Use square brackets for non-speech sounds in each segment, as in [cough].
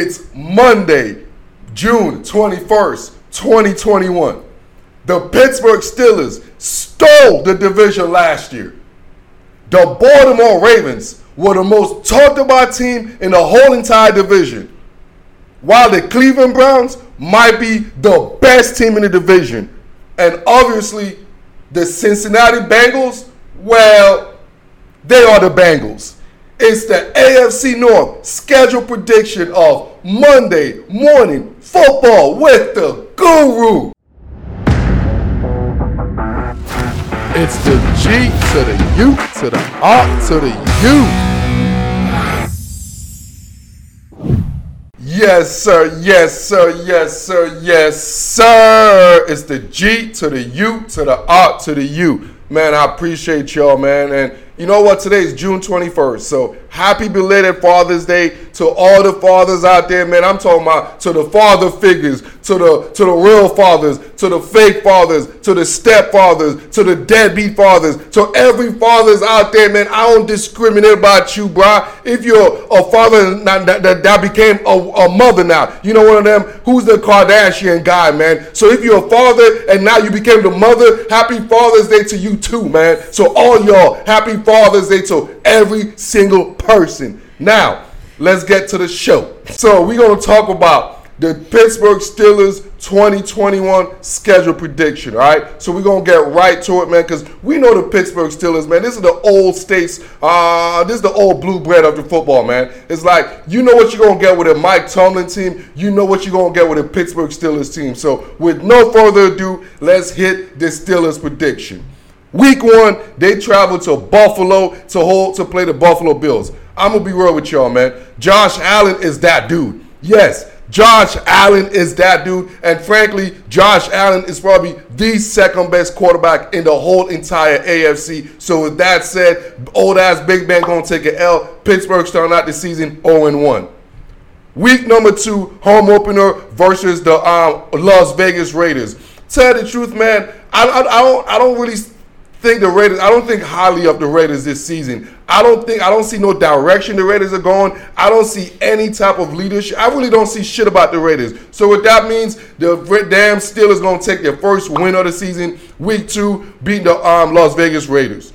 It's Monday, June 21st, 2021. The Pittsburgh Steelers stole the division last year. The Baltimore Ravens were the most talked about team in the whole entire division. While the Cleveland Browns might be the best team in the division. And obviously, the Cincinnati Bengals, well, they are the Bengals. It's the AFC North schedule prediction of Monday morning football with the guru. It's the G to the U to the R to the U. Yes, sir. Yes, sir. Yes, sir. Yes, sir. It's the G to the U to the R to the U. Man, I appreciate y'all, man. And you know what? Today is June 21st. So happy belated Father's Day to all the fathers out there, man. I'm talking about to the father figures, to the to the real fathers, to the fake fathers, to the stepfathers, to the deadbeat fathers, to every fathers out there, man. I don't discriminate about you, bro. If you're a father that, that, that became a, a mother now, you know one of them, who's the Kardashian guy, man. So if you're a father and now you became the mother, happy Father's Day to you too, man. So all y'all, happy Father's Day to every single person. Now, let's get to the show. So, we're going to talk about the Pittsburgh Steelers 2021 schedule prediction. All right, so we're gonna get right to it, man, because we know the Pittsburgh Steelers, man. This is the old states. Uh, this is the old blue bread of the football, man. It's like you know what you're gonna get with a Mike Tomlin team. You know what you're gonna get with a Pittsburgh Steelers team. So, with no further ado, let's hit the Steelers prediction. Week one, they travel to Buffalo to hold to play the Buffalo Bills. I'm gonna be real with y'all, man. Josh Allen is that dude. Yes, Josh Allen is that dude. And frankly, Josh Allen is probably the second best quarterback in the whole entire AFC. So with that said, old ass Big Ben gonna take an L. Pittsburgh starting out the season 0-1. Week number two, home opener versus the um, Las Vegas Raiders. Tell the truth, man, I, I, I don't I don't really think the Raiders. I don't think highly of the Raiders this season. I don't think I don't see no direction the Raiders are going. I don't see any type of leadership. I really don't see shit about the Raiders. So what that means, the damn Steelers gonna take their first win of the season, week two, beating the um, Las Vegas Raiders.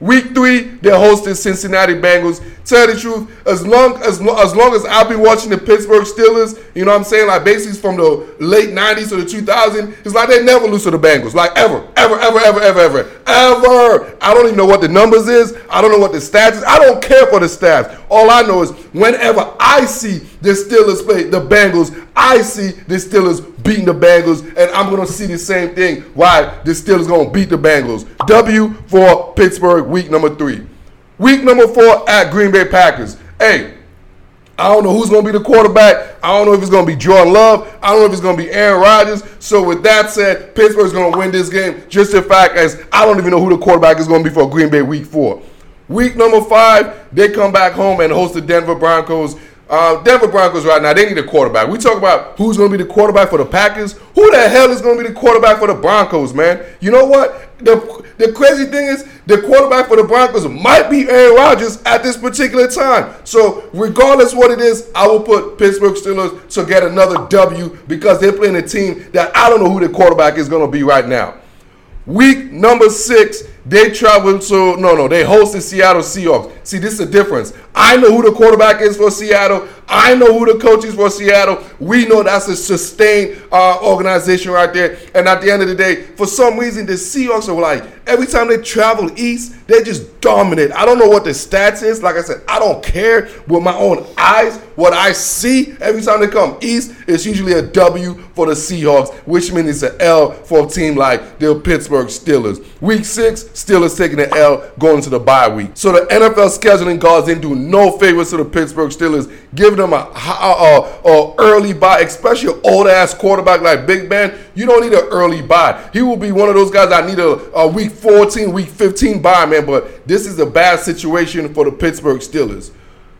Week three, they're hosting Cincinnati Bengals. Tell the truth, as long as as long as I've been watching the Pittsburgh Steelers, you know what I'm saying? Like basically from the late 90s to the 2000s, it's like they never lose to the Bengals. Like ever, ever, ever, ever, ever, ever, ever. I don't even know what the numbers is. I don't know what the stats is. I don't care for the stats. All I know is whenever I see the Steelers play the Bengals, I see the Steelers beating the Bengals, and I'm gonna see the same thing. Why the Steelers gonna beat the Bengals? W for Pittsburgh, week number three. Week number four at Green Bay Packers. Hey, I don't know who's going to be the quarterback. I don't know if it's going to be Jordan Love. I don't know if it's going to be Aaron Rodgers. So with that said, Pittsburgh's going to win this game. Just the fact as I don't even know who the quarterback is going to be for Green Bay Week Four. Week number five, they come back home and host the Denver Broncos. Uh, Denver Broncos right now, they need a quarterback. We talk about who's going to be the quarterback for the Packers. Who the hell is going to be the quarterback for the Broncos, man? You know what? The, the crazy thing is, the quarterback for the Broncos might be Aaron Rodgers at this particular time. So, regardless what it is, I will put Pittsburgh Steelers to get another W because they're playing a team that I don't know who the quarterback is going to be right now. Week number six, they travel to no, no, they host the Seattle Seahawks. See, this is the difference. I know who the quarterback is for Seattle. I know who the coach is for Seattle. We know that's a sustained uh, organization right there. And at the end of the day, for some reason, the Seahawks are like every time they travel east, they just dominate. I don't know what the stats is. Like I said, I don't care with my own eyes. What I see every time they come east, it's usually a W for the Seahawks, which means it's an L for a team like the Pittsburgh Steelers. Week six, Steelers taking an L going to the bye week. So the NFL scheduling gods didn't do no favors to the Pittsburgh Steelers, giving them a, a, a early bye, especially an old ass quarterback like Big Ben. You don't need an early bye. He will be one of those guys I need a, a week 14, week 15 bye, man. But this is a bad situation for the Pittsburgh Steelers.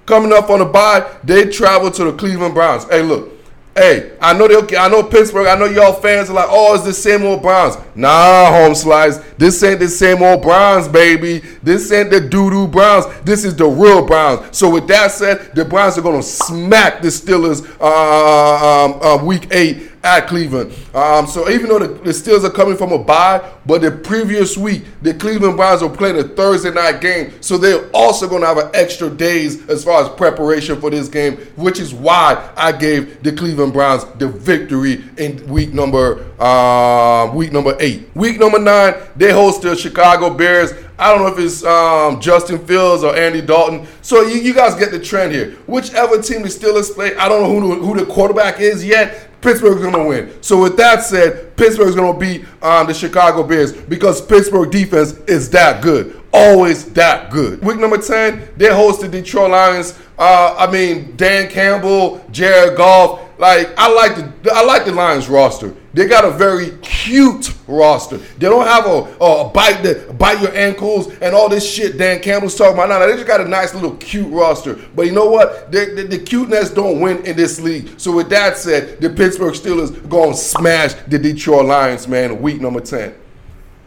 Coming up on the bye, they travel to the Cleveland Browns. Hey, look. Hey, I know they okay. I know Pittsburgh. I know y'all fans are like, oh, it's the same old Browns. Nah, home slice. This ain't the same old Browns, baby. This ain't the doo-doo Browns. This is the real Browns. So with that said, the Browns are to smack the Steelers uh, um, uh, week eight at Cleveland. Um, so even though the, the Steelers are coming from a bye, but the previous week the Cleveland Browns were playing a Thursday night game, so they're also going to have an extra days as far as preparation for this game, which is why I gave the Cleveland Browns the victory in week number uh, week number eight. Week number nine, they host the Chicago Bears. I don't know if it's um, Justin Fields or Andy Dalton. So you, you, guys get the trend here. Whichever team the Steelers play, I don't know who, who the quarterback is yet. Pittsburgh's going to win. So with that said, Pittsburgh's going to beat um, the Chicago Bears because Pittsburgh defense is that good. Always that good. Week number 10, they host the Detroit Lions. Uh, I mean, Dan Campbell, Jared Goff. Like I like the I like the Lions roster. They got a very cute roster. They don't have a, a bite that bite your ankles and all this shit Dan Campbell's talking about. Now they just got a nice little cute roster. But you know what? The, the, the cuteness don't win in this league. So with that said, the Pittsburgh Steelers to smash the Detroit Lions, man. Week number ten.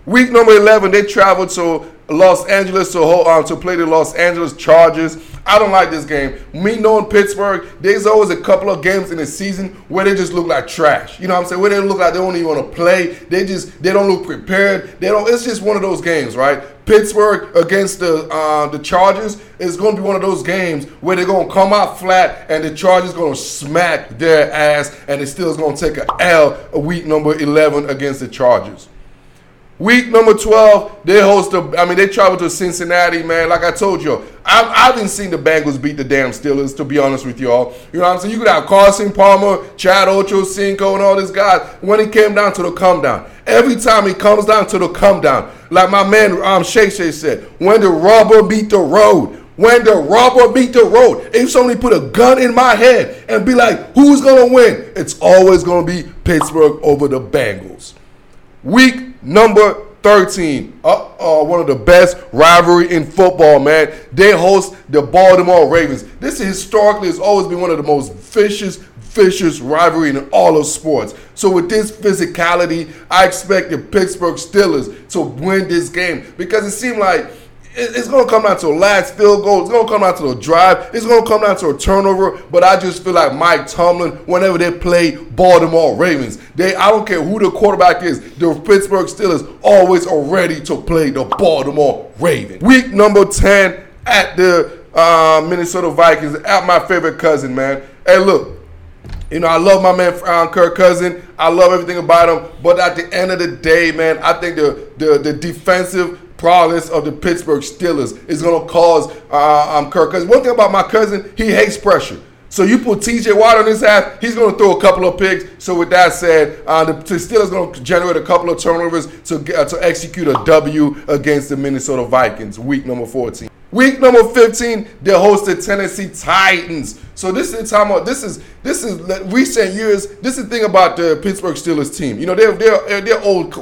Week number eleven, they travel to Los Angeles to um, to play the Los Angeles Chargers. I don't like this game. Me knowing Pittsburgh, there's always a couple of games in the season where they just look like trash. You know what I'm saying? Where they look like they don't even want to play. They just they don't look prepared. They don't. It's just one of those games, right? Pittsburgh against the uh, the Chargers is going to be one of those games where they're going to come out flat and the Chargers going to smack their ass and the Steelers going to take a L a week number 11 against the Chargers. Week number 12, they host a, I mean, they travel to Cincinnati, man. Like I told you, I, I haven't seen the Bengals beat the damn Steelers, to be honest with y'all. You know what I'm saying? You could have Carson Palmer, Chad Ochocinco, and all these guys when it came down to the come down. Every time it comes down to the come down, like my man um, Shay Shay said, when the rubber beat the road, when the rubber meet the road. If somebody put a gun in my head and be like, who's going to win? It's always going to be Pittsburgh over the Bengals. Week number 13. Uh oh, one of the best rivalry in football, man. They host the Baltimore Ravens. This historically has always been one of the most vicious, vicious rivalry in all of sports. So with this physicality, I expect the Pittsburgh Steelers to win this game because it seemed like it's going to come down to a last field goal. It's going to come down to a drive. It's going to come down to a turnover. But I just feel like Mike Tomlin, whenever they play Baltimore Ravens, they I don't care who the quarterback is, the Pittsburgh Steelers always are ready to play the Baltimore Ravens. Week number 10 at the uh, Minnesota Vikings at my favorite cousin, man. Hey, look. You know, I love my man um, Kirk Cousin. I love everything about him. But at the end of the day, man, I think the the, the defensive prowess of the Pittsburgh Steelers is going to cause uh, um, Kirk Cousins. One thing about my cousin, he hates pressure. So you put TJ Watt on his half, he's going to throw a couple of picks. So with that said, uh, the, the Steelers going to generate a couple of turnovers to uh, to execute a W against the Minnesota Vikings, week number 14. Week number 15, they host the Tennessee Titans. So this is the time. Of, this is this is recent years. This is the thing about the Pittsburgh Steelers team. You know, they're they're they're old.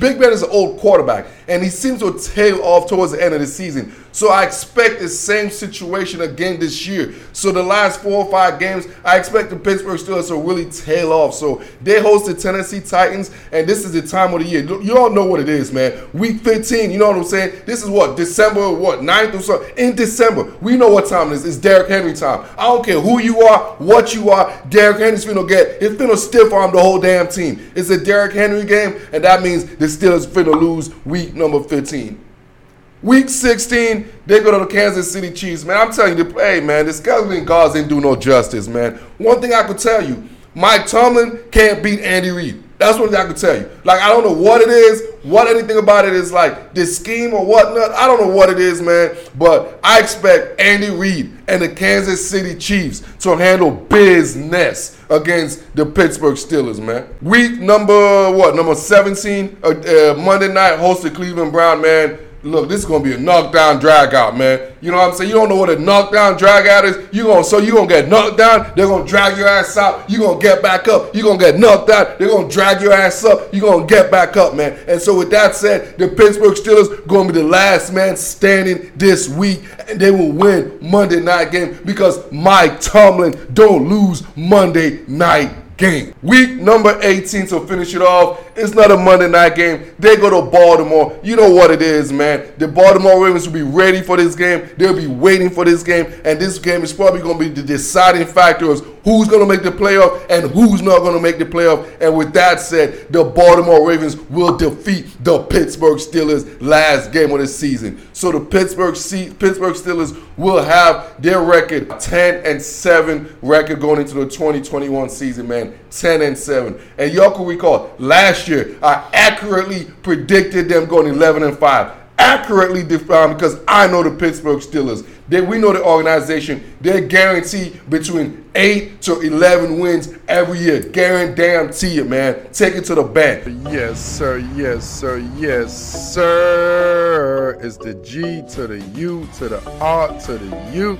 Big Ben is an old quarterback, and he seems to tail off towards the end of the season. So I expect the same situation again this year. So the last four or five games, I expect the Pittsburgh Steelers to really tail off. So they host the Tennessee Titans, and this is the time of the year. You all know what it is, man. Week 15, you know what I'm saying? This is what December, what 9th or so. In December, we know what time it is. It's Derrick Henry time. I don't care who you are, what you are. Derrick Henry's finna get. It's finna stiff arm the whole damn team. It's a Derrick Henry game, and that means the Steelers finna lose week number 15. Week 16, they go to the Kansas City Chiefs. Man, I'm telling you, hey, man, the scheduling gods didn't do no justice, man. One thing I could tell you, Mike Tomlin can't beat Andy Reid. That's what I can tell you. Like, I don't know what it is, what anything about it is like, this scheme or whatnot. I don't know what it is, man. But I expect Andy Reid and the Kansas City Chiefs to handle business against the Pittsburgh Steelers, man. Week number, what, number 17, uh, uh, Monday night, hosted Cleveland Brown, man look, this is gonna be a knockdown drag out, man. You know what I'm saying? You don't know what a knockdown drag out is. You gonna so you gonna get knocked down. They're gonna drag your ass out. You gonna get back up. You gonna get knocked out. They're gonna drag your ass up. You gonna get back up, man. And so with that said, the Pittsburgh Steelers gonna be the last man standing this week, and they will win Monday night game because Mike Tomlin don't lose Monday night game. Week number 18 to finish it off It's not a Monday night game. They go to Baltimore. You know what it is, man. The Baltimore Ravens will be ready for this game. They'll be waiting for this game. And this game is probably going to be the deciding factor of who's going to make the playoff and who's not going to make the playoff. And with that said, the Baltimore Ravens will defeat the Pittsburgh Steelers last game of the season. So the Pittsburgh Pittsburgh Steelers will have their record 10 and 7 record going into the 2021 season, man. 10 and 7. And y'all can recall last year I accurately predicted them going 11 and 5 accurately defined because I know the Pittsburgh Steelers. They, we know the organization. They're guaranteed between 8 to 11 wins every year. Guarantee it, man. Take it to the bank. Yes, sir. Yes, sir. Yes, sir. It's the G to the U to the R to the U.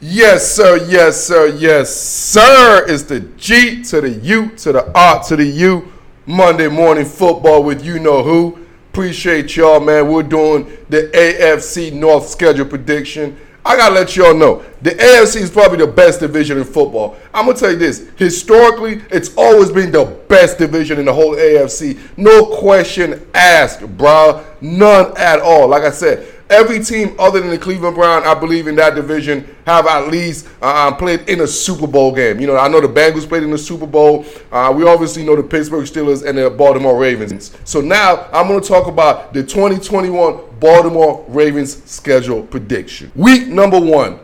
Yes, sir. Yes, sir. Yes, sir. It's the G to the U to the R to the U. Monday morning football with you know who. Appreciate y'all, man. We're doing the AFC North schedule prediction. I gotta let y'all know the AFC is probably the best division in football. I'm gonna tell you this: historically, it's always been the best division in the whole AFC. No question asked, bro. None at all. Like I said, Every team other than the Cleveland Brown, I believe in that division, have at least uh, played in a Super Bowl game. You know, I know the Bengals played in the Super Bowl. Uh, we obviously know the Pittsburgh Steelers and the Baltimore Ravens. So now I'm going to talk about the 2021 Baltimore Ravens schedule prediction. Week number one,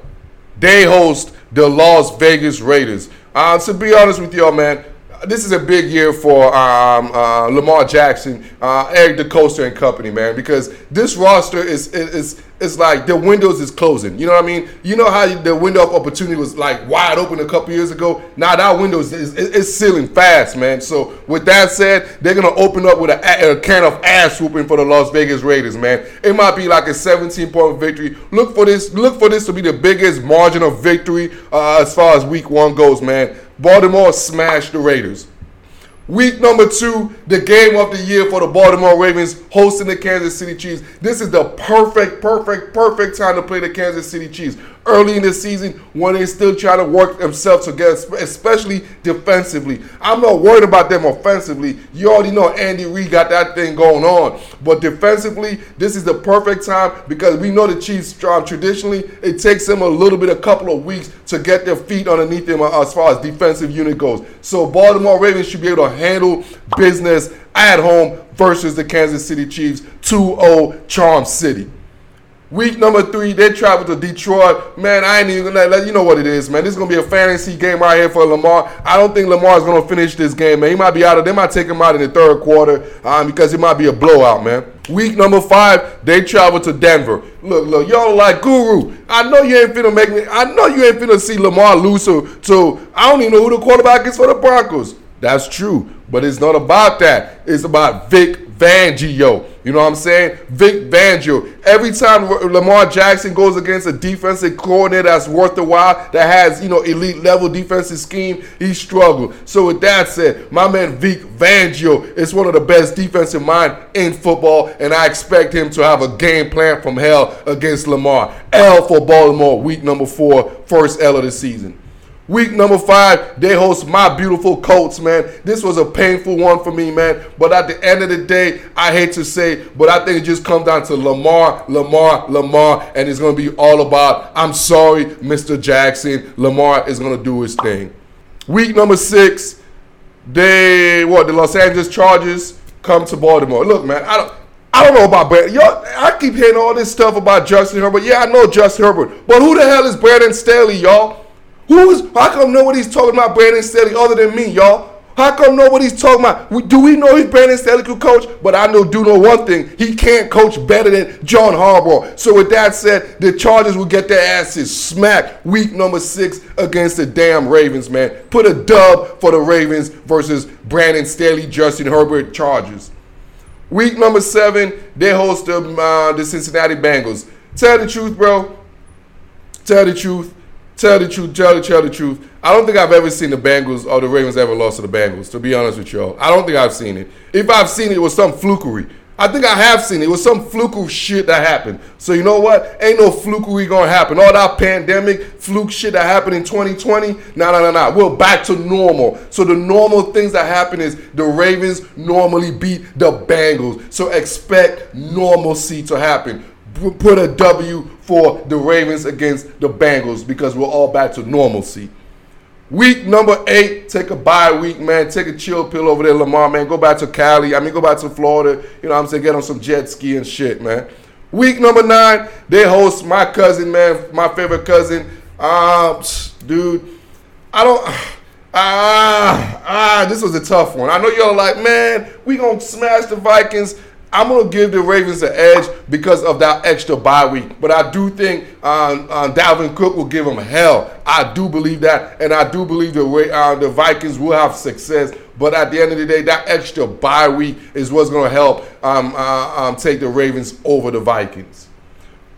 they host the Las Vegas Raiders. Uh, to be honest with y'all, man, this is a big year for um, uh, Lamar Jackson, uh, Eric DeCosta and company, man, because this roster is is is like the windows is closing. You know what I mean? You know how the window of opportunity was like wide open a couple years ago. Now that window is, is, sealing fast, man. So with that said, they're gonna open up with a, a can of ass whooping for the Las Vegas Raiders, man. It might be like a 17 point victory. Look for this. Look for this to be the biggest margin of victory uh, as far as Week One goes, man. Baltimore smashed the Raiders. Week number two, the game of the year for the Baltimore Ravens hosting the Kansas City Chiefs. This is the perfect, perfect, perfect time to play the Kansas City Chiefs. Early in the season, when they still trying to work themselves together, especially defensively. I'm not worried about them offensively. You already know Andy Reid got that thing going on. But defensively, this is the perfect time because we know the Chiefs um, traditionally, it takes them a little bit, a couple of weeks to get their feet underneath them as far as defensive unit goes. So Baltimore Ravens should be able to handle business at home versus the Kansas City Chiefs 2-0 Charm City. Week number three, they travel to Detroit. Man, I ain't even gonna let you know what it is, man. This is gonna be a fantasy game right here for Lamar. I don't think Lamar is gonna finish this game, man. He might be out of. They might take him out in the third quarter um, because it might be a blowout, man. Week number five, they travel to Denver. Look, look, y'all like Guru. I know you ain't finna make me. I know you ain't finna see Lamar lose to. to I don't even know who the quarterback is for the Broncos. That's true, but it's not about that. It's about Vic Fangio. You know what I'm saying? Vic Fangio. Every time Lamar Jackson goes against a defensive coordinator that's worth the while, that has, you know, elite level defensive scheme, he struggled. So with that said, my man Vic Fangio is one of the best defensive mind in football, and I expect him to have a game plan from hell against Lamar. L for Baltimore, week number four, first L of the season. Week number five, they host my beautiful Colts, man. This was a painful one for me, man. But at the end of the day, I hate to say, but I think it just comes down to Lamar, Lamar, Lamar, and it's going to be all about, I'm sorry, Mr. Jackson. Lamar is going to do his thing. Week number six, they, what, the Los Angeles Chargers come to Baltimore. Look, man, I don't. I don't know about Brandon. Y'all, I keep hearing all this stuff about Justin Herbert. Yeah, I know Justin Herbert. But who the hell is Brandon Staley, y'all? Who's how come nobody's talking about Brandon Staley other than me, y'all? How come nobody's talking about? Do we know he's Brandon Staley could coach? But I know do know one thing: he can't coach better than John Harbaugh. So with that said, the Chargers will get their asses smacked week number six against the damn Ravens. Man, put a dub for the Ravens versus Brandon Staley, Justin Herbert Chargers. Week number seven, they host the, uh, the Cincinnati Bengals. Tell the truth, bro. Tell the truth Tell the truth, tell the, tell the truth. I don't think I've ever seen the Bengals or the Ravens ever lost to the Bengals, to be honest with y'all. I don't think I've seen it. If I've seen it, it was some flukery. I think I have seen it. It was some fluke shit that happened. So you know what? Ain't no flukery gonna happen. All that pandemic fluke shit that happened in 2020, nah, nah, nah, nah. We're back to normal. So the normal things that happen is the Ravens normally beat the Bengals. So expect normalcy to happen. Put a W for the Ravens against the Bengals because we're all back to normalcy. Week number eight, take a bye week, man. Take a chill pill over there, Lamar, man. Go back to Cali. I mean, go back to Florida. You know what I'm saying? Get on some jet ski and shit, man. Week number nine, they host my cousin, man, my favorite cousin. Um, dude, I don't. [sighs] Ah, ah, this was a tough one. I know y'all like, man, we gonna smash the Vikings. I'm going to give the Ravens an edge because of that extra bye week. But I do think um, um, Dalvin Cook will give them hell. I do believe that. And I do believe the, uh, the Vikings will have success. But at the end of the day, that extra bye week is what's going to help um, uh, um, take the Ravens over the Vikings.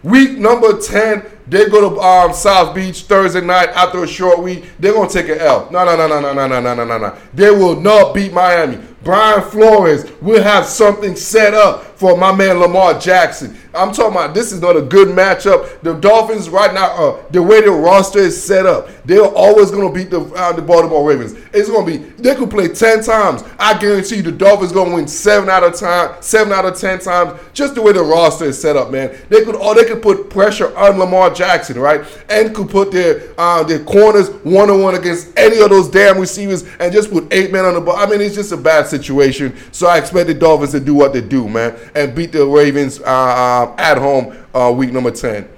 Week number 10, they go to um, South Beach Thursday night after a short week. They're going to take an L. No, no, no, no, no, no, no, no, no, no, no. They will not beat Miami. Brian Flores will have something set up for my man Lamar Jackson. I'm talking about this is not a good matchup. The Dolphins right now, uh, the way the roster is set up, they're always going to beat the uh, the Baltimore Ravens. It's going to be they could play ten times. I guarantee you, the Dolphins going to win seven out of time, seven out of ten times. Just the way the roster is set up, man. They could or they could put pressure on Lamar Jackson, right, and could put their uh, their corners one on one against any of those damn receivers and just put eight men on the ball. I mean, it's just a bad situation. So I expect the Dolphins to do what they do, man, and beat the Ravens uh, uh, at home uh, week number 10.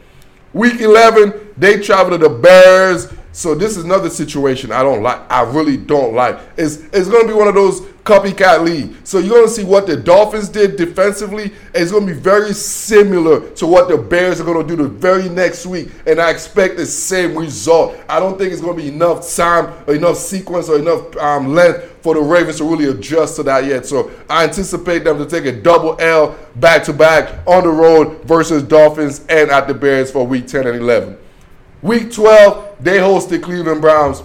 Week 11, they travel to the Bears. So this is another situation I don't like. I really don't like. It's it's going to be one of those copycat league. So you're going to see what the Dolphins did defensively. It's going to be very similar to what the Bears are going to do the very next week. And I expect the same result. I don't think it's going to be enough time or enough sequence or enough um, length for the Ravens to really adjust to that yet. So I anticipate them to take a double L back to back on the road versus Dolphins and at the Bears for week 10 and 11. Week 12, they host the Cleveland Browns.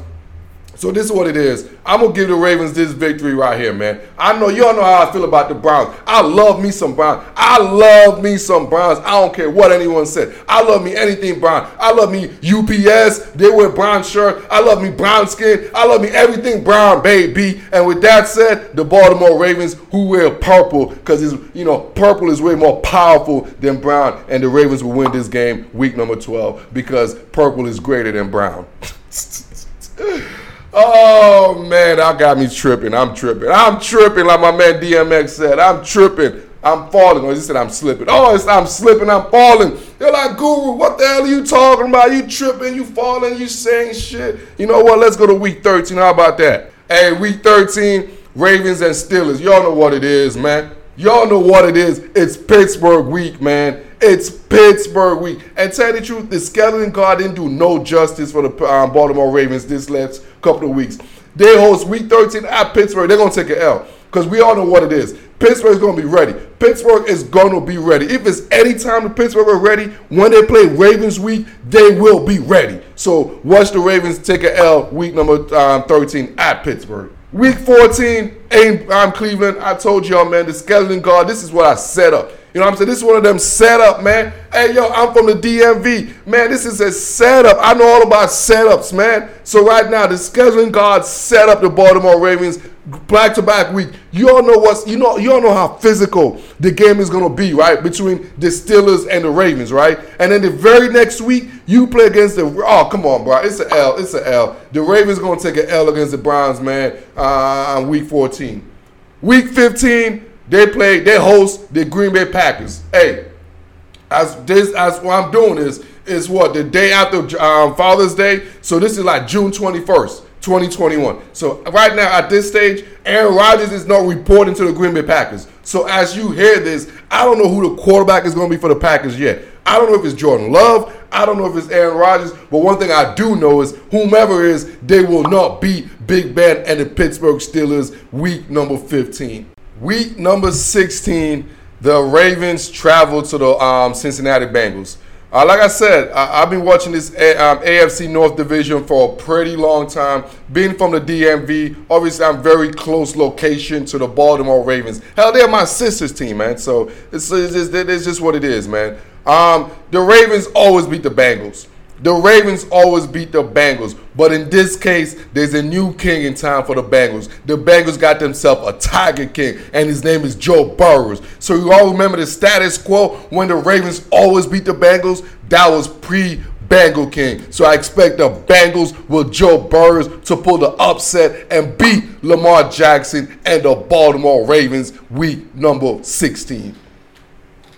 So this is what it is. I'm gonna give the Ravens this victory right here, man. I know y'all know how I feel about the Browns. I love me some Browns. I love me some Browns. I don't care what anyone said. I love me anything Brown. I love me UPS. They wear brown shirt. I love me brown skin. I love me everything brown, baby. And with that said, the Baltimore Ravens who wear purple because it's you know purple is way more powerful than brown, and the Ravens will win this game week number 12 because purple is greater than brown. [laughs] Oh man, I got me tripping. I'm tripping. I'm tripping, like my man DMX said. I'm tripping. I'm falling. Or he said I'm slipping. Oh, it's I'm slipping. I'm falling. They're like, Guru, what the hell are you talking about? You tripping? You falling? You saying shit? You know what? Let's go to week 13. How about that? Hey, week 13, Ravens and Steelers. Y'all know what it is, man. Y'all know what it is. It's Pittsburgh week, man. It's Pittsburgh week. And tell the truth, the skeleton guard didn't do no justice for the um, Baltimore Ravens this last couple of weeks. They host week 13 at Pittsburgh. They're going to take an L because we all know what it is. Pittsburgh is going to be ready. Pittsburgh is going to be ready. If it's any time the Pittsburgh are ready, when they play Ravens week, they will be ready. So watch the Ravens take an L week number um, 13 at Pittsburgh. Week 14, I'm Cleveland. I told y'all, man, the skeleton guard, this is what I set up. You know what I'm saying? This is one of them setup, man. Hey, yo, I'm from the DMV. Man, this is a setup. I know all about setups, man. So right now, the scheduling guard set up the Baltimore Ravens back to back week. You all know what's you know you all know how physical the game is gonna be, right? Between the Steelers and the Ravens, right? And then the very next week, you play against the oh come on, bro. It's an L. It's an L. The Ravens gonna take an L against the Browns, man, uh, on week 14. Week 15, they play, they host the Green Bay Packers. Hey, as this as what I'm doing is is what the day after um, Father's Day. So this is like June 21st. 2021. So right now at this stage, Aaron Rodgers is not reporting to the Green Bay Packers. So as you hear this, I don't know who the quarterback is going to be for the Packers yet. I don't know if it's Jordan Love. I don't know if it's Aaron Rodgers. But one thing I do know is whomever is, they will not beat Big Ben and the Pittsburgh Steelers week number 15. Week number 16, the Ravens travel to the um, Cincinnati Bengals. Uh, like I said, I, have been watching this A, um, AFC North Division for a pretty long time. Being from the DMV, obviously I'm very close location to the Baltimore Ravens. Hell, they're my sister's team, man. So it's, it's, just, it's just what it is, man. Um, the Ravens always beat the Bengals. The Ravens always beat the Bengals, but in this case, there's a new king in town for the Bengals. The Bengals got themselves a Tiger King, and his name is Joe Burrows. So you all remember the status quo when the Ravens always beat the Bengals? That was pre Bengal King. So I expect the Bengals with Joe Burrows to pull the upset and beat Lamar Jackson and the Baltimore Ravens week number 16.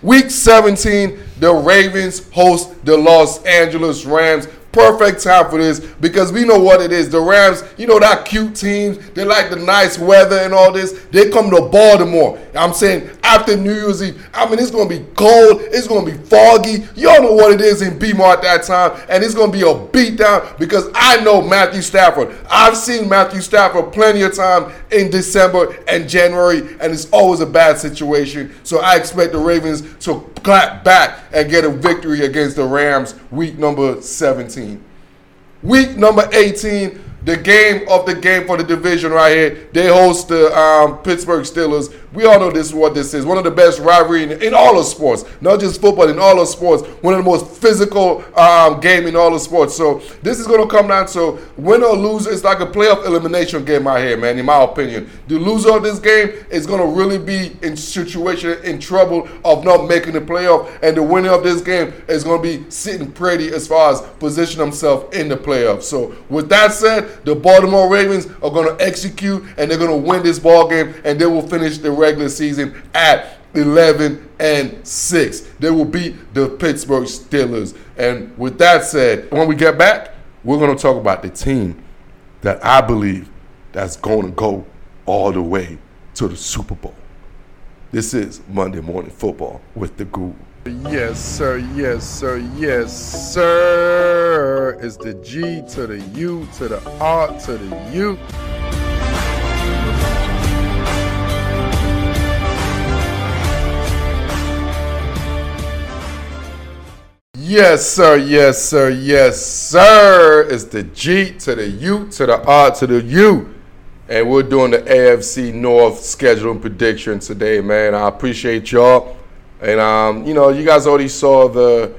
Week 17, the Ravens host the Los Angeles Rams perfect time for this because we know what it is. The Rams, you know, that cute teams, they like the nice weather and all this. They come to Baltimore. I'm saying after New Year's Eve, I mean, it's to be cold. It's to be foggy. Y'all know what it is in BMO at that time. And it's to be a beatdown because I know Matthew Stafford. I've seen Matthew Stafford plenty of time in December and January, and it's always a bad situation. So I expect the Ravens to clap back and get a victory against the Rams week number 17. Week number 18, the game of the game for the division right here. They host the um, Pittsburgh Steelers. We all know this is what this is. One of the best rivalry in, in, all of sports, not just football, in all of sports. One of the most physical um, game in all of sports. So this is going to come down to win or lose. It's like a playoff elimination game out here, man. In my opinion, the loser of this game is going to really be in situation in trouble of not making the playoff, and the winner of this game is going to be sitting pretty as far as position himself in the playoffs. So with that said the Baltimore Ravens are going to execute and they're going to win this ball game and they will finish the regular season at 11 and 6. They will beat the Pittsburgh Steelers. And with that said, when we get back, we're going to talk about the team that I believe that's going to go all the way to the Super Bowl. This is Monday Morning Football with the Guru. Yes, sir. Yes, sir. Yes, sir. It's the G to the U to the R to the U. Yes, sir. Yes, sir. Yes, sir. It's the G to the U to the R to the U. And we're doing the AFC North scheduling prediction today, man. I appreciate y'all. And um, you know, you guys already saw the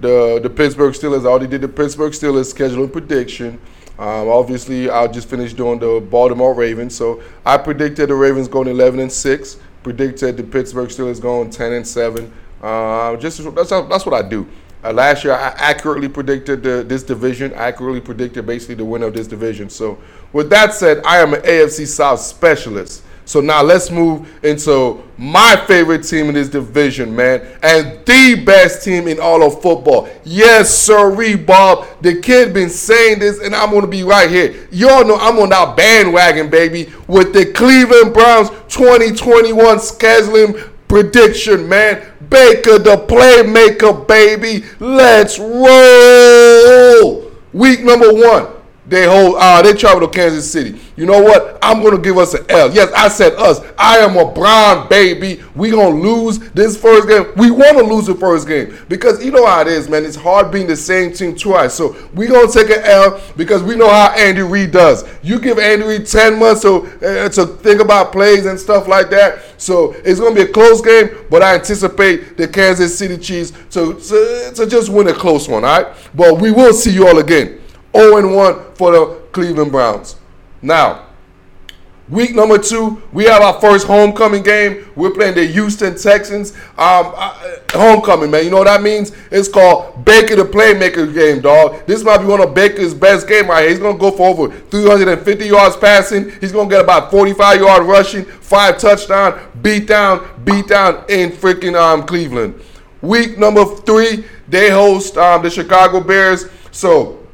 the the Pittsburgh Steelers. I already did the Pittsburgh Steelers scheduling prediction. Um, obviously, I just finished doing the Baltimore Ravens. So I predicted the Ravens going 11 and six. Predicted the Pittsburgh Steelers going 10 and seven. Uh, just that's that's what I do. Uh, last year, I accurately predicted the, this division. Accurately predicted basically the winner of this division. So, with that said, I am an AFC South specialist. So now let's move into my favorite team in this division, man, and the best team in all of football. Yes, sirree, Bob. The kid been saying this, and I'm gonna be right here. Y'all know I'm on that bandwagon, baby, with the Cleveland Browns 2021 scheduling prediction, man. Baker, the playmaker, baby. Let's roll. Week number one. They hold. Uh, they travel to Kansas City. You know what? I'm gonna give us an L. Yes, I said us. I am a Brown baby. We gonna lose this first game. We want to lose the first game because you know how it is, man. It's hard being the same team twice. So we gonna take an L because we know how Andy Reid does. You give Andy Reid 10 months so uh, to think about plays and stuff like that. So it's gonna be a close game, but I anticipate the Kansas City Chiefs to to, to just win a close one. All right, but we will see you all again. 0 1 for the Cleveland Browns. Now, week number two, we have our first homecoming game. We're playing the Houston Texans. Um, uh, homecoming, man. You know what that means? It's called Baker the Playmaker game, dog. This might be one of Baker's best game right here. He's gonna go for over 350 yards passing. He's gonna get about 45 yard rushing, five touchdown, beat down, beat down in freaking um, Cleveland. Week number three, they host um, the Chicago Bears. So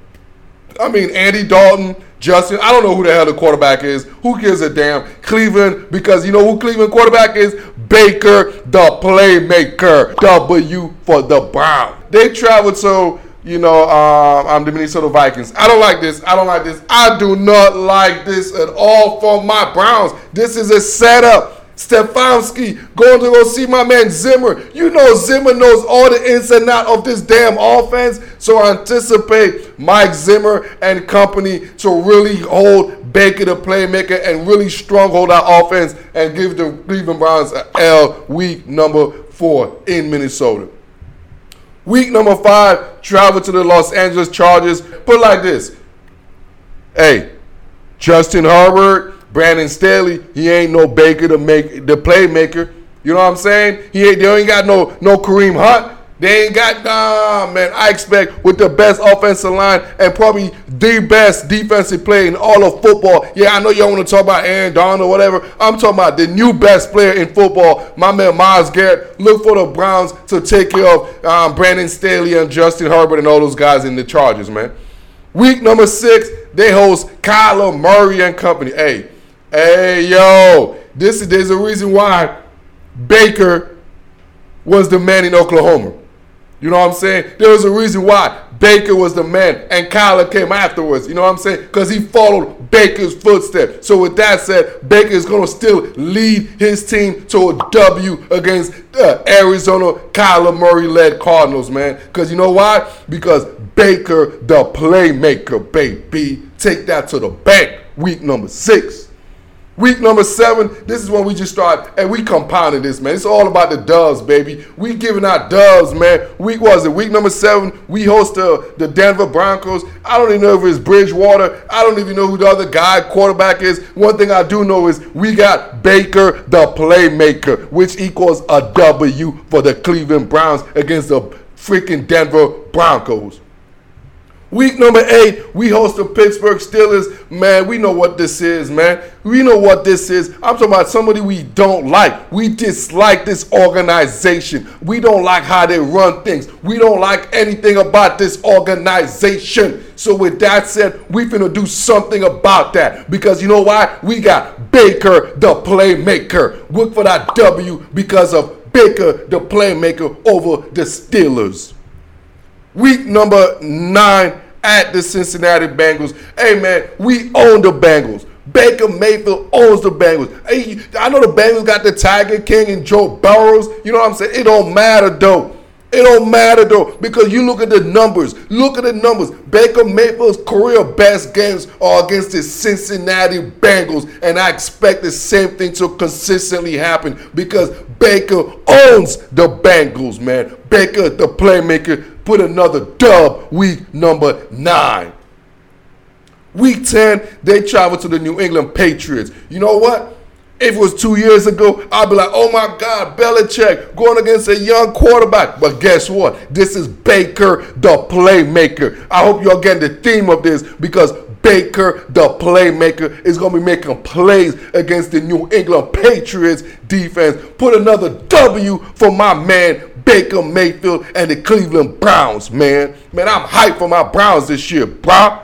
I mean, Andy Dalton, Justin. I don't know who the hell the quarterback is. Who gives a damn? Cleveland, because you know who Cleveland quarterback is? Baker, the playmaker. W for the Brown. They traveled to, you know, um, I'm the Minnesota Vikings. I don't like this. I don't like this. I do not like this at all for my Browns. This is a setup. Stefanski going to go see my man Zimmer. You know Zimmer knows all the ins and outs of this damn offense. So I anticipate Mike Zimmer and company to really hold Baker the playmaker and really stronghold our offense and give the Cleveland Browns an L week number four in Minnesota. Week number five, travel to the Los Angeles Chargers. Put like this. Hey, Justin Herbert, Brandon Staley, he ain't no Baker to make the playmaker. You know what I'm saying? He ain't they ain't got no no Kareem Hunt. They ain't got nah man. I expect with the best offensive line and probably the best defensive player in all of football. Yeah, I know y'all want to talk about Aaron Donald or whatever. I'm talking about the new best player in football, my man Myles Garrett. Look for the Browns to take care of um, Brandon Staley and Justin Herbert and all those guys in the Chargers, man. Week number six, they host Kyler Murray and company. Hey, hey, yo, this is there's a reason why Baker was the man in Oklahoma. You know what I'm saying? There was a reason why Baker was the man and Kyler came afterwards. You know what I'm saying? Because he followed Baker's footsteps. So with that said, Baker is going to still lead his team to a W against uh, Arizona Kyler Murray-led Cardinals, man. Because you know why? Because Baker, the playmaker, baby. Take that to the bank. Week number six. Week number seven, this is when we just start and we compounding this, man. It's all about the doves, baby. We giving out doves, man. Week was it? Week number seven, we host the, the Denver Broncos. I don't even know if it's Bridgewater. I don't even know who the other guy quarterback is. One thing I do know is we got Baker, the playmaker, which equals a W for the Cleveland Browns against the freaking Denver Broncos. Week number eight, we host the Pittsburgh Steelers. Man, we know what this is, man. We know what this is. I'm talking about somebody we don't like. We dislike this organization. We don't like how they run things. We don't like anything about this organization. So with that said, we finna do something about that. Because you know why? We got Baker, the playmaker. Look for that W because of Baker, the playmaker, over the Steelers. Week number nine at the Cincinnati Bengals. Hey man, we own the Bengals. Baker Mayfield owns the Bengals. Hey, I know the Bengals got the Tiger King and Joe Burrows. You know what I'm saying? It don't matter though. It don't matter though because you look at the numbers. Look at the numbers. Baker Mayfield's career best games are against the Cincinnati Bengals, and I expect the same thing to consistently happen because Baker owns the Bengals, man. Baker, the playmaker, put another dub week number nine. Week 10, they travel to the New England Patriots. You know what? If it was two years ago, I'd be like, oh my God, Belichick going against a young quarterback. But guess what? This is Baker, the playmaker. I hope you're getting the theme of this because Baker, the playmaker, is going to be making plays against the New England Patriots defense. Put another W for my man, Baker Mayfield and the Cleveland Browns, man. Man, I'm hyped for my Browns this year, bro.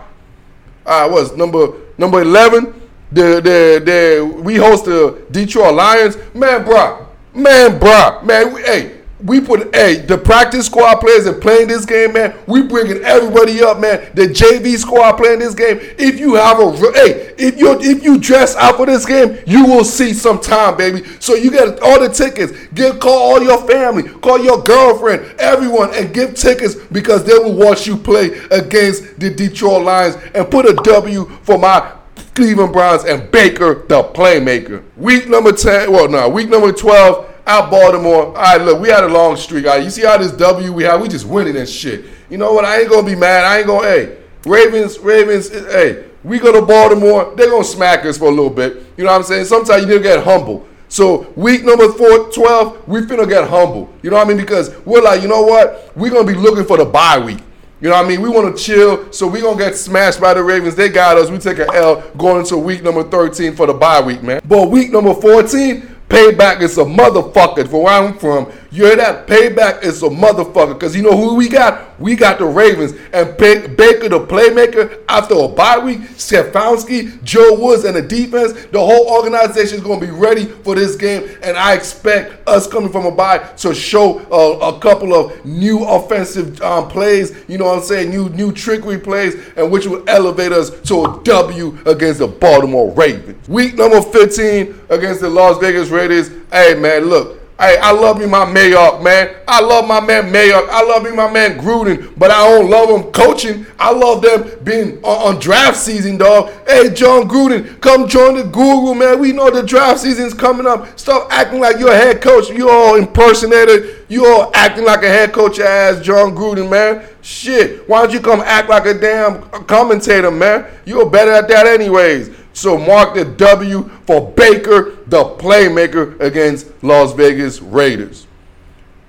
I uh, was number number 11. The, the, the, we host the Detroit Lions. Man, bro. Man, bro. Man, we, hey, we put hey the practice squad players that playing this game, man. We bringing everybody up, man. The JV squad playing this game. If you have a hey, if you if you dress out for this game, you will see some time, baby. So you get all the tickets. Get call all your family, call your girlfriend, everyone, and give tickets because they will watch you play against the Detroit Lions and put a W for my Cleveland Browns and Baker, the playmaker. Week number 10, well, no, week number 12, out Baltimore. All right, look, we had a long streak. All right, you see how this W we have? We just winning and shit. You know what? I ain't gonna be mad. I ain't gonna. Hey, Ravens, Ravens. Eh, hey, we go to Baltimore. They're gonna smack us for a little bit. You know what I'm saying? Sometimes you need to get humble. So week number four, 12, we finna get humble. You know what I mean? Because we're like, you know what? We're gonna be looking for the bye week. You know what I mean? We want to chill, so we gonna get smashed by the Ravens. They got us. We take an L going into week number 13 for the bye week, man. But week number 14, Payback is a motherfucker. For where I'm from, You hear that? Payback is a motherfucker. Because you know who we got? We got the Ravens. And Baker, the playmaker, after a bye week, Stefanski, Joe Woods, and the defense, the whole organization is going to be ready for this game. And I expect us coming from a bye to show a, a couple of new offensive um, plays, you know what I'm saying? New, new trickery plays, and which will elevate us to a W against the Baltimore Ravens. Week number 15 against the Las Vegas Raiders. Hey, man, look. Hey, I love me my Mayock, man. I love my man Mayock. I love me my man Gruden, but I don't love him coaching. I love them being on, on, draft season, dog. Hey, Jon Gruden, come join the Google, man. We know the draft season's coming up. Stop acting like you're a head coach. You all impersonator. You all acting like a head coach ass Jon Gruden, man. Shit. Why don't you come act like a damn commentator, man? You're better at that anyways. So mark the W for Baker, the playmaker against Las Vegas Raiders.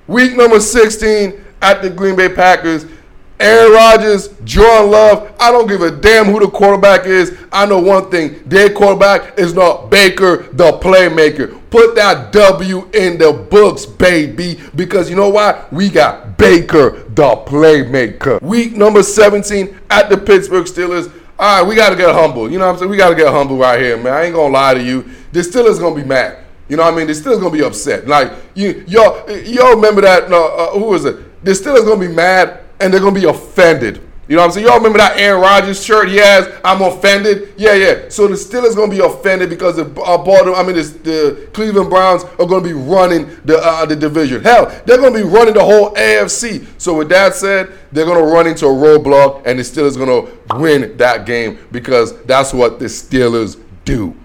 Week number 16 at the Green Bay Packers. Aaron Rodgers, Jordan Love. I don't give a damn who the quarterback is. I know one thing: their quarterback is not Baker, the playmaker. Put that W in the books, baby, because you know why? We got Baker, the playmaker. Week number 17 at the Pittsburgh Steelers all right, we got to get humble. You know what I'm saying? We got to get humble right here, man. I ain't to lie to you. The Steelers to be mad. You know what I mean? The Steelers going to be upset. Like, you, y'all, y'all remember that? No, uh, who was it? The Steelers going to be mad and they're to be offended. You know what I'm saying? Y'all remember that Aaron Rodgers shirt he has? I'm offended. Yeah, yeah. So the Steelers gonna be offended because the uh, Baltimore, I mean, the, the, Cleveland Browns are gonna be running the uh, the division. Hell, they're gonna be running the whole AFC. So with that said, they're gonna run into a roadblock, and the Steelers gonna win that game because that's what the Steelers do.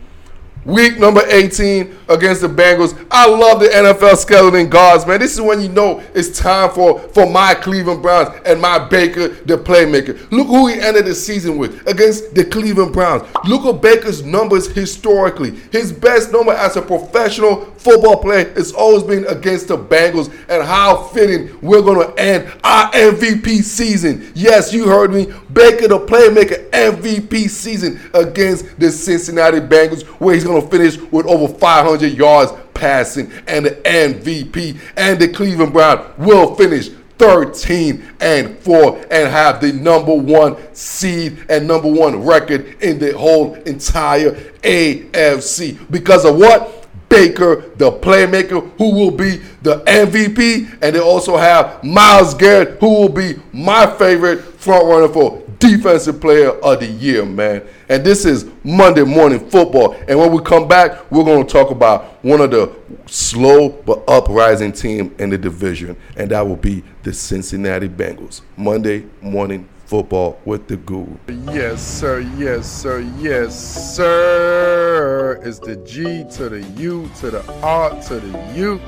Week number 18 against the Bengals. I love the NFL skeleton guards, man. This is when you know it's time for, for my Cleveland Browns and my Baker, the playmaker. Look who he ended the season with against the Cleveland Browns. Look at Baker's numbers historically. His best number as a professional football player has always been against the Bengals, and how fitting we're going to end our MVP season. Yes, you heard me. Baker, the playmaker, MVP season against the Cincinnati Bengals, where he's going to finish with over 500 yards passing and the MVP and the Cleveland Brown will finish 13 and 4 and have the number one seed and number one record in the whole entire AFC. Because of what? Baker, the playmaker, who will be the MVP, and they also have Myles Garrett, who will be my favorite front runner for Defensive Player of the Year, man. And this is Monday Morning Football. And when we come back, we're going to talk about one of the slow but uprising team in the division, and that will be the Cincinnati Bengals. Monday Morning Football with the Guru. Yes, sir. Yes, sir. Yes, sir. It's the G to the U to the R to the U.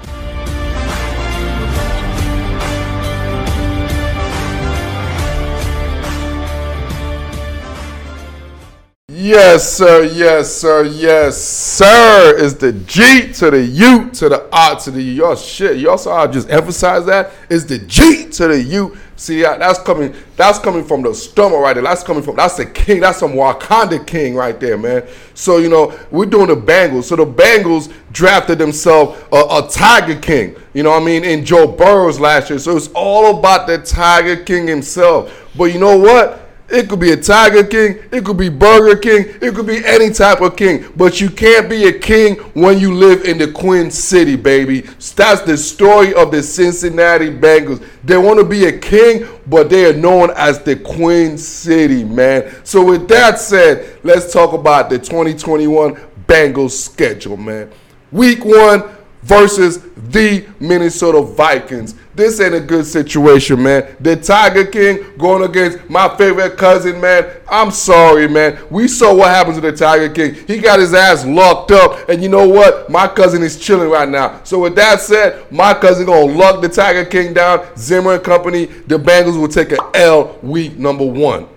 Yes, sir. Yes, sir. Yes, sir. Is the G to the U to the R to the U. Y'all shit. Y'all saw I just emphasize that. Is the G to the U. See, uh, that's coming. That's coming from the stomach right there. That's coming from. That's the king. That's some Wakanda king right there, man. So you know we're doing the Bengals. So the Bengals drafted themselves a, a Tiger King. You know what I mean? In Joe Burrows last year. So it's all about the Tiger King himself. But you know what? It could be a Tiger King, it could be Burger King, it could be any type of king. But you can't be a king when you live in the Queen City, baby. That's the story of the Cincinnati Bengals. They want to be a king, but they are known as the Queen City, man. So, with that said, let's talk about the 2021 Bengals schedule, man. Week one versus the Minnesota Vikings. This ain't a good situation, man. The Tiger King going against my favorite cousin, man. I'm sorry, man. We saw what happens to the Tiger King. He got his ass locked up, and you know what? My cousin is chilling right now. So with that said, my cousin gonna lock the Tiger King down. Zimmer and company. The Bengals will take an L week number one.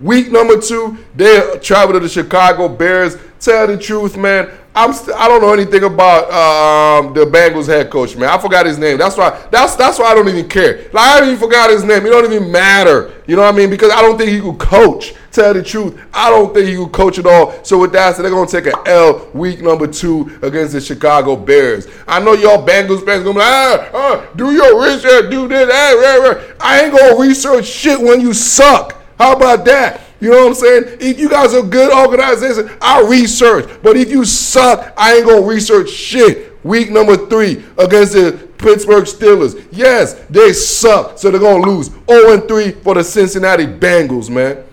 Week number two, they travel to the Chicago Bears. Tell the truth, man. I'm st- I don't know anything about um, the Bengals head coach, man. I forgot his name. That's why that's that's why I don't even care. Like I even forgot his name. It don't even matter. You know what I mean? Because I don't think he could coach. Tell the truth, I don't think he could coach at all. So with that, so they're gonna take an L week number two against the Chicago Bears. I know y'all Bengals fans gonna be like, ah, ah, do your research, do this, ah, rah, rah. I ain't gonna research shit when you suck. How about that? You know what I'm saying? If you guys are a good organization, I research. But if you suck, I ain't gonna research shit. Week number three against the Pittsburgh Steelers. Yes, they suck, so they're gonna lose. 0-3 for the Cincinnati Bengals, man.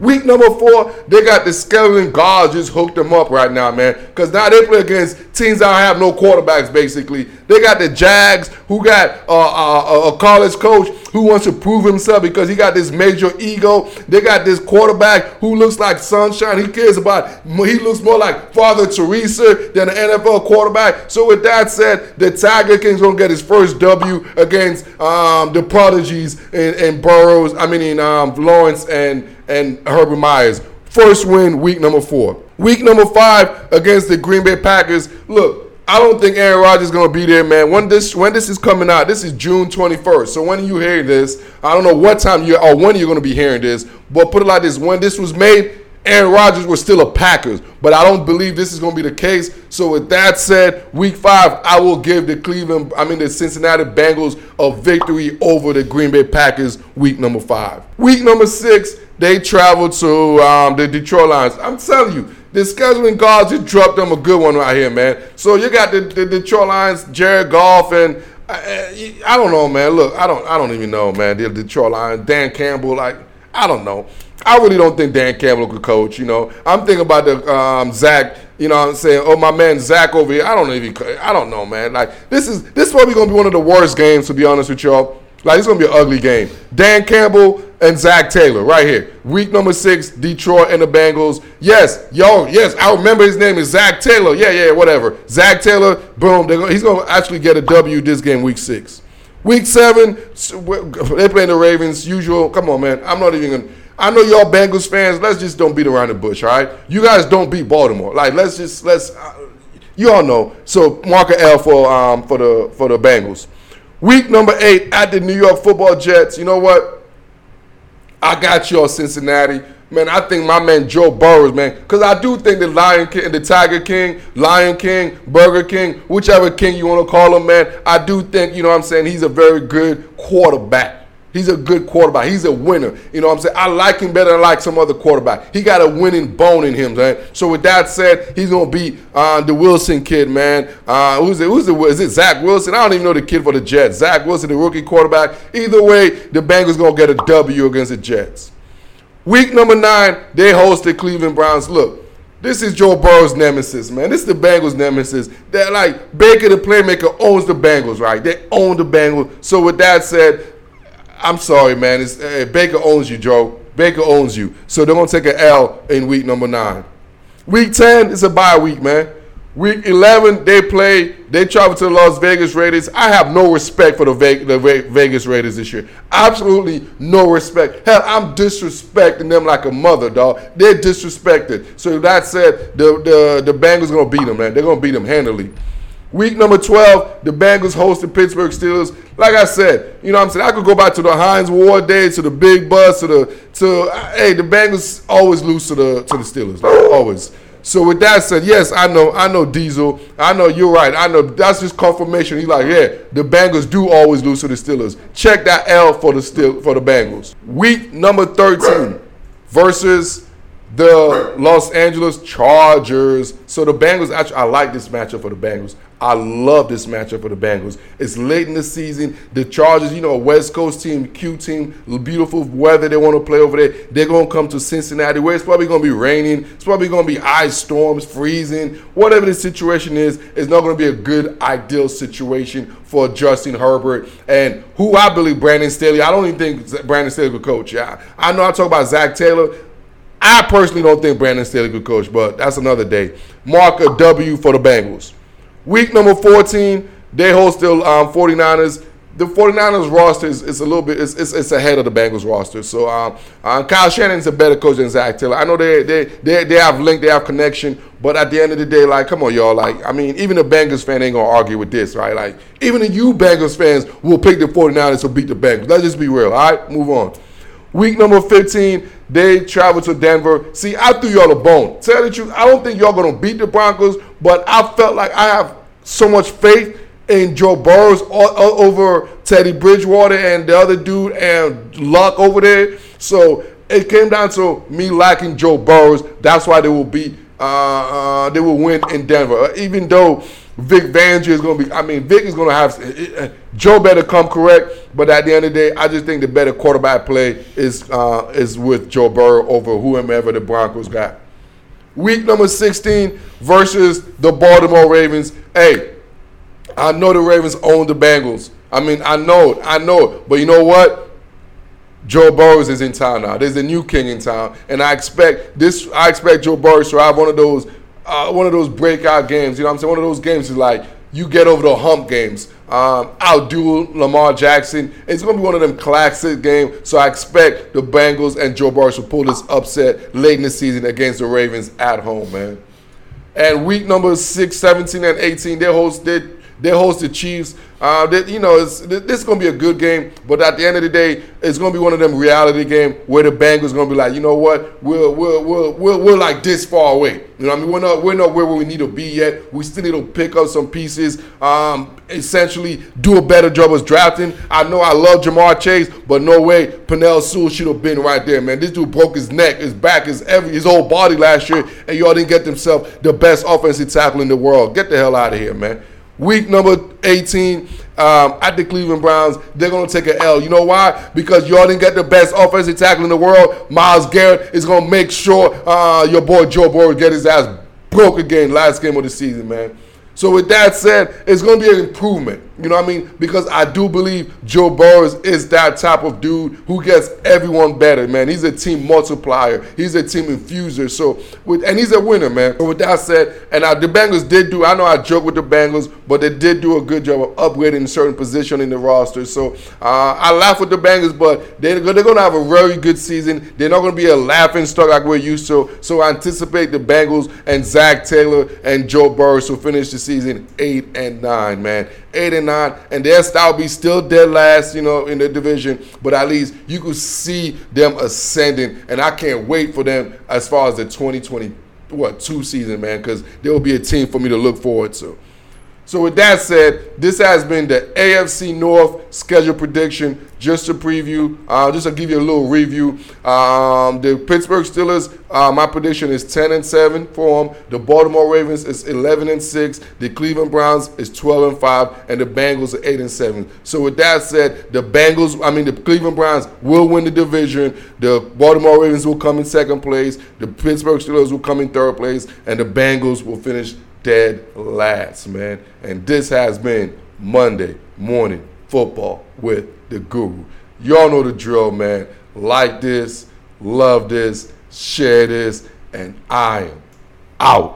Week number four, they got the skeleton guards just hooked them up right now, man. Because now they play against teams that have no quarterbacks, basically. They got the Jags, who got uh, uh, a college coach who wants to prove himself because he got this major ego. They got this quarterback who looks like sunshine. He cares about, he looks more like Father Teresa than an NFL quarterback. So with that said, the Tiger King's going to get his first W against um, the prodigies in Burrows, I mean in um, Lawrence and and Herbert Myers. First win, week number four. Week number five against the Green Bay Packers. Look, I don't think Aaron Rodgers is gonna be there, man. When this when this is coming out, this is June 21st. So when you hear this, I don't know what time you or when you're gonna be hearing this, but put it like this: when this was made, Aaron Rodgers was still a Packers, but I don't believe this is to be the case. So with that said, Week Five, I will give the Cleveland, I mean the Cincinnati Bengals, a victory over the Green Bay Packers. Week number five. Week number six, they travel to um, the Detroit Lions. I'm telling you, the scheduling guards just dropped them a good one right here, man. So you got the, the Detroit Lions, Jared Goff, and I, I, don't know, man. Look, I don't, I don't even know, man. The Detroit Lions, Dan Campbell, like I don't know. I really don't think Dan Campbell could coach. You know, I'm thinking about the um, Zac. You know, I'm saying, oh my man Zac over here. I don't even, I don't know, man. Like this is this is probably gonna be one of the worst games to be honest with y'all. Like it's gonna be an ugly game. Dan Campbell and Zac Taylor right here. Week number six, Detroit and the Bengals. Yes, yo, yes, I remember his name is Zac Taylor. Yeah, yeah, whatever. Zac Taylor. Boom. Gonna, he's gonna actually get a W this game, week six. Week seven, they playing the Ravens. Usual. Come on, man. I'm not even gonna. I know y'all Bengals fans. Let's just don't beat around the bush, all right? You guys don't beat Baltimore. Like, let's just let's. Uh, you all know. So mark a L for um for the for the Bengals. Week number eight at the New York Football Jets. You know what? I got you all Cincinnati. Man, I think my man Joe Burrows, man, because I do think the Lion King, the Tiger King, Lion King, Burger King, whichever king you want to call him, man, I do think, you know what I'm saying, he's a very good quarterback. He's a good quarterback. He's a winner. You know what I'm saying? I like him better than I like some other quarterback. He got a winning bone in him, man. So with that said, he's gonna beat uh, the Wilson kid, man. Uh, who's it? Who's it? Is it Zach Wilson? I don't even know the kid for the Jets. Zach Wilson, the rookie quarterback. Either way, the Bengals gonna get a W against the Jets. Week number nine, they host the Cleveland Browns. Look, this is Joe Burrow's nemesis, man. This is the Bengals' nemesis. They're like Baker, the playmaker, owns the Bengals, right? They own the Bengals. So with that said, I'm sorry, man. It's, uh, Baker owns you, Joe. Baker owns you. So they're gonna take an L in week number nine. Week ten is a bye week, man. Week 11, they play, they travel to the Las Vegas Raiders. I have no respect for the, Ve- the Ve- Vegas Raiders this year. Absolutely no respect. Hell, I'm disrespecting them like a mother, dog. They're disrespected. So that said, the, the, the Bengals going to beat them, man. They're going to beat them handily. Week number 12, the Bengals host the Pittsburgh Steelers. Like I said, you know what I'm saying? I could go back to the Hines Ward days, to the Big Bus, to the to hey, the Bengals always lose to the to the Steelers. Like, always. So with that said, yes, I know, I know Diesel. I know you're right. I know that's just confirmation. He's like, yeah, the Bengals do always lose to the Steelers. Check that L for the still for the Bengals. Week number 13 versus the Los Angeles Chargers. So the Bengals actually I like this matchup for the Bengals. I love this matchup for the Bengals. It's late in the season. The Chargers, you know, a West Coast team, Q team, beautiful weather they want to play over there. They're going to come to Cincinnati where it's probably going to be raining. It's probably going to be ice storms, freezing. Whatever the situation is, it's not going to be a good, ideal situation for Justin Herbert and who I believe Brandon Staley. I don't even think Brandon Staley could coach. Yeah, I know I talk about Zac Taylor. I personally don't think Brandon Staley could coach, but that's another day. Mark a W for the Bengals. Week number 14, they host the um, 49ers. the 49ers roster is, is a little bit it's, it's, it's, ahead of the Bengals roster. So um, uh, Kyle Shanahan's a better coach than Zac Taylor. I know they they they they have link, they have connection, but at the end of the day, like, come on, y'all. Like, I mean, even a Bengals fan ain't gonna argue with this, right? Like, even the you Bengals fans will pick the 49ers to beat the Bengals. Let's just be real. All right, move on. Week number 15, they travel to Denver. See, I threw y'all a bone. Tell the truth, I don't think y'all gonna beat the Broncos, but I felt like I have so much faith in Joe Burrows over Teddy Bridgewater and the other dude and Luck over there. So it came down to me liking Joe Burrows. That's why they will beat. Uh, uh, they will win in Denver, uh, even though Vic Fangio is going to be. I mean, Vic is going to have uh, Joe better come correct. But at the end of the day, I just think the better quarterback play is uh, is with Joe Burrow over whomever the Broncos got. Week number 16 versus the Baltimore Ravens. Hey, I know the Ravens own the Bengals. I mean, I know it. I know it. But you know what? Joe Burrows is in town now. There's a new king in town, and I expect this. I expect Joe Burrows to have one of those, uh, one of those breakout games. You know what I'm saying? One of those games is like you get over the hump games. Um, outdo Lamar Jackson. It's going to be one of them classic games. So I expect the Bengals and Joe Burrows to pull this upset late in the season against the Ravens at home, man. And week number six, 17, and 18, they hosted they host the Chiefs. Uh, they, you know, this is going to be a good game, but at the end of the day, it's going to be one of them reality games where the Bengals going to be like, you know what, we're, we're, we're, we're, we're like this far away. You know what I mean? We're not, we're not where we need to be yet. We still need to pick up some pieces, um, essentially do a better job as drafting. I know I love Ja'Marr Chase, but no way Penei Sewell should have been right there, man. This dude broke his neck, his back, his every his whole body last year, and y'all didn't get themselves the best offensive tackle in the world. Get the hell out of here, man. Week number 18 um, at the Cleveland Browns, they're going to take an L. You know why? Because y'all didn't get the best offensive tackle in the world. Myles Garrett is going to make sure uh, your boy Joe Burrow get his ass broke again last game of the season, man. So with that said, it's going to be an improvement. You know what I mean? Because I do believe Joe Burrows is that type of dude who gets everyone better, man. He's a team multiplier. He's a team infuser. So with and he's a winner, man. So with that said, and I, the Bengals did do. I know I joke with the Bengals, but they did do a good job of upgrading certain position in the roster. So uh, I laugh with the Bengals, but they're, they're going to have a very good season. They're not going to be a laughing stock like we're used to. So I anticipate the Bengals and Zac Taylor and Joe Burrows will finish the season eight and nine, man. Eight and nine, and their style be still dead last, you know, in the division. But at least you could see them ascending, and I can't wait for them as far as the 2020 what two season, man, because there will be a team for me to look forward to. So with that said, this has been the AFC North schedule prediction. Just to preview, uh, just to give you a little review. Um, the Pittsburgh Steelers, uh, my prediction is 10 and 7 for them. The Baltimore Ravens is 11 and 6. The Cleveland Browns is 12 and 5, and the Bengals are 8 and 7. So with that said, the Bengals, I mean the Cleveland Browns will win the division. The Baltimore Ravens will come in second place. The Pittsburgh Steelers will come in third place, and the Bengals will finish dead last, man. And this has been Monday Morning Football with the Guru. Y'all know the drill, man. Like this, love this, share this, and I am out.